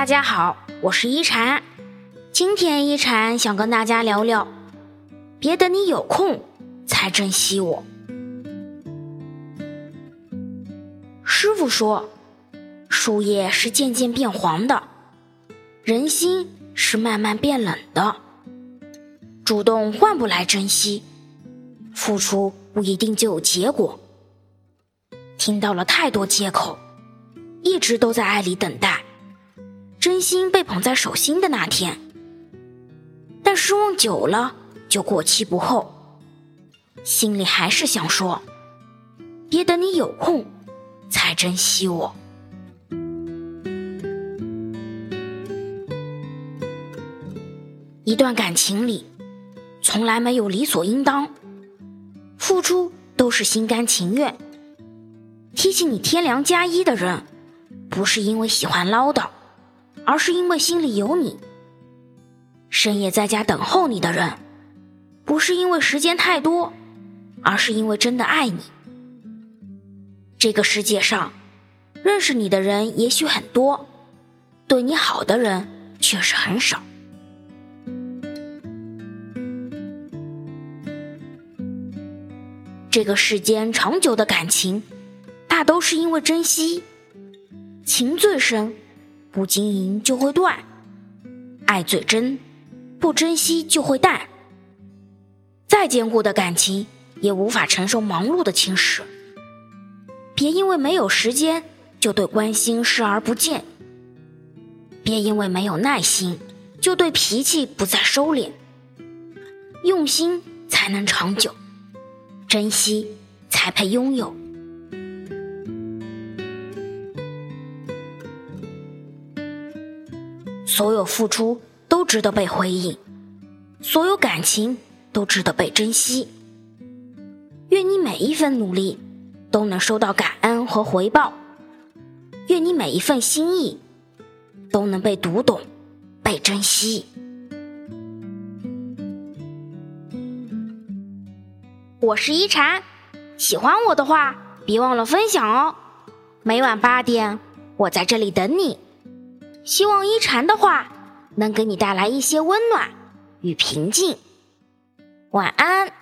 大家好，我是一禅。今天一禅想跟大家聊聊，别等你有空才珍惜我。师傅说，树叶是渐渐变黄的，人心是慢慢变冷的。主动换不来珍惜，付出不一定就有结果。听到了太多借口，一直都在爱里等待。真心被捧在手心的那天，但失望久了就过期不候，心里还是想说：别等你有空才珍惜我。一段感情里，从来没有理所应当，付出都是心甘情愿。提起你天良加一的人，不是因为喜欢唠叨。而是因为心里有你，深夜在家等候你的人，不是因为时间太多，而是因为真的爱你。这个世界上，认识你的人也许很多，对你好的人却是很少。这个世间长久的感情，大都是因为珍惜，情最深。不经营就会断，爱最真，不珍惜就会淡。再坚固的感情也无法承受忙碌的侵蚀。别因为没有时间就对关心视而不见，别因为没有耐心就对脾气不再收敛。用心才能长久，珍惜才配拥有。所有付出都值得被回应，所有感情都值得被珍惜。愿你每一份努力都能收到感恩和回报，愿你每一份心意都能被读懂、被珍惜。我是一禅，喜欢我的话别忘了分享哦。每晚八点，我在这里等你。希望一禅的话能给你带来一些温暖与平静。晚安。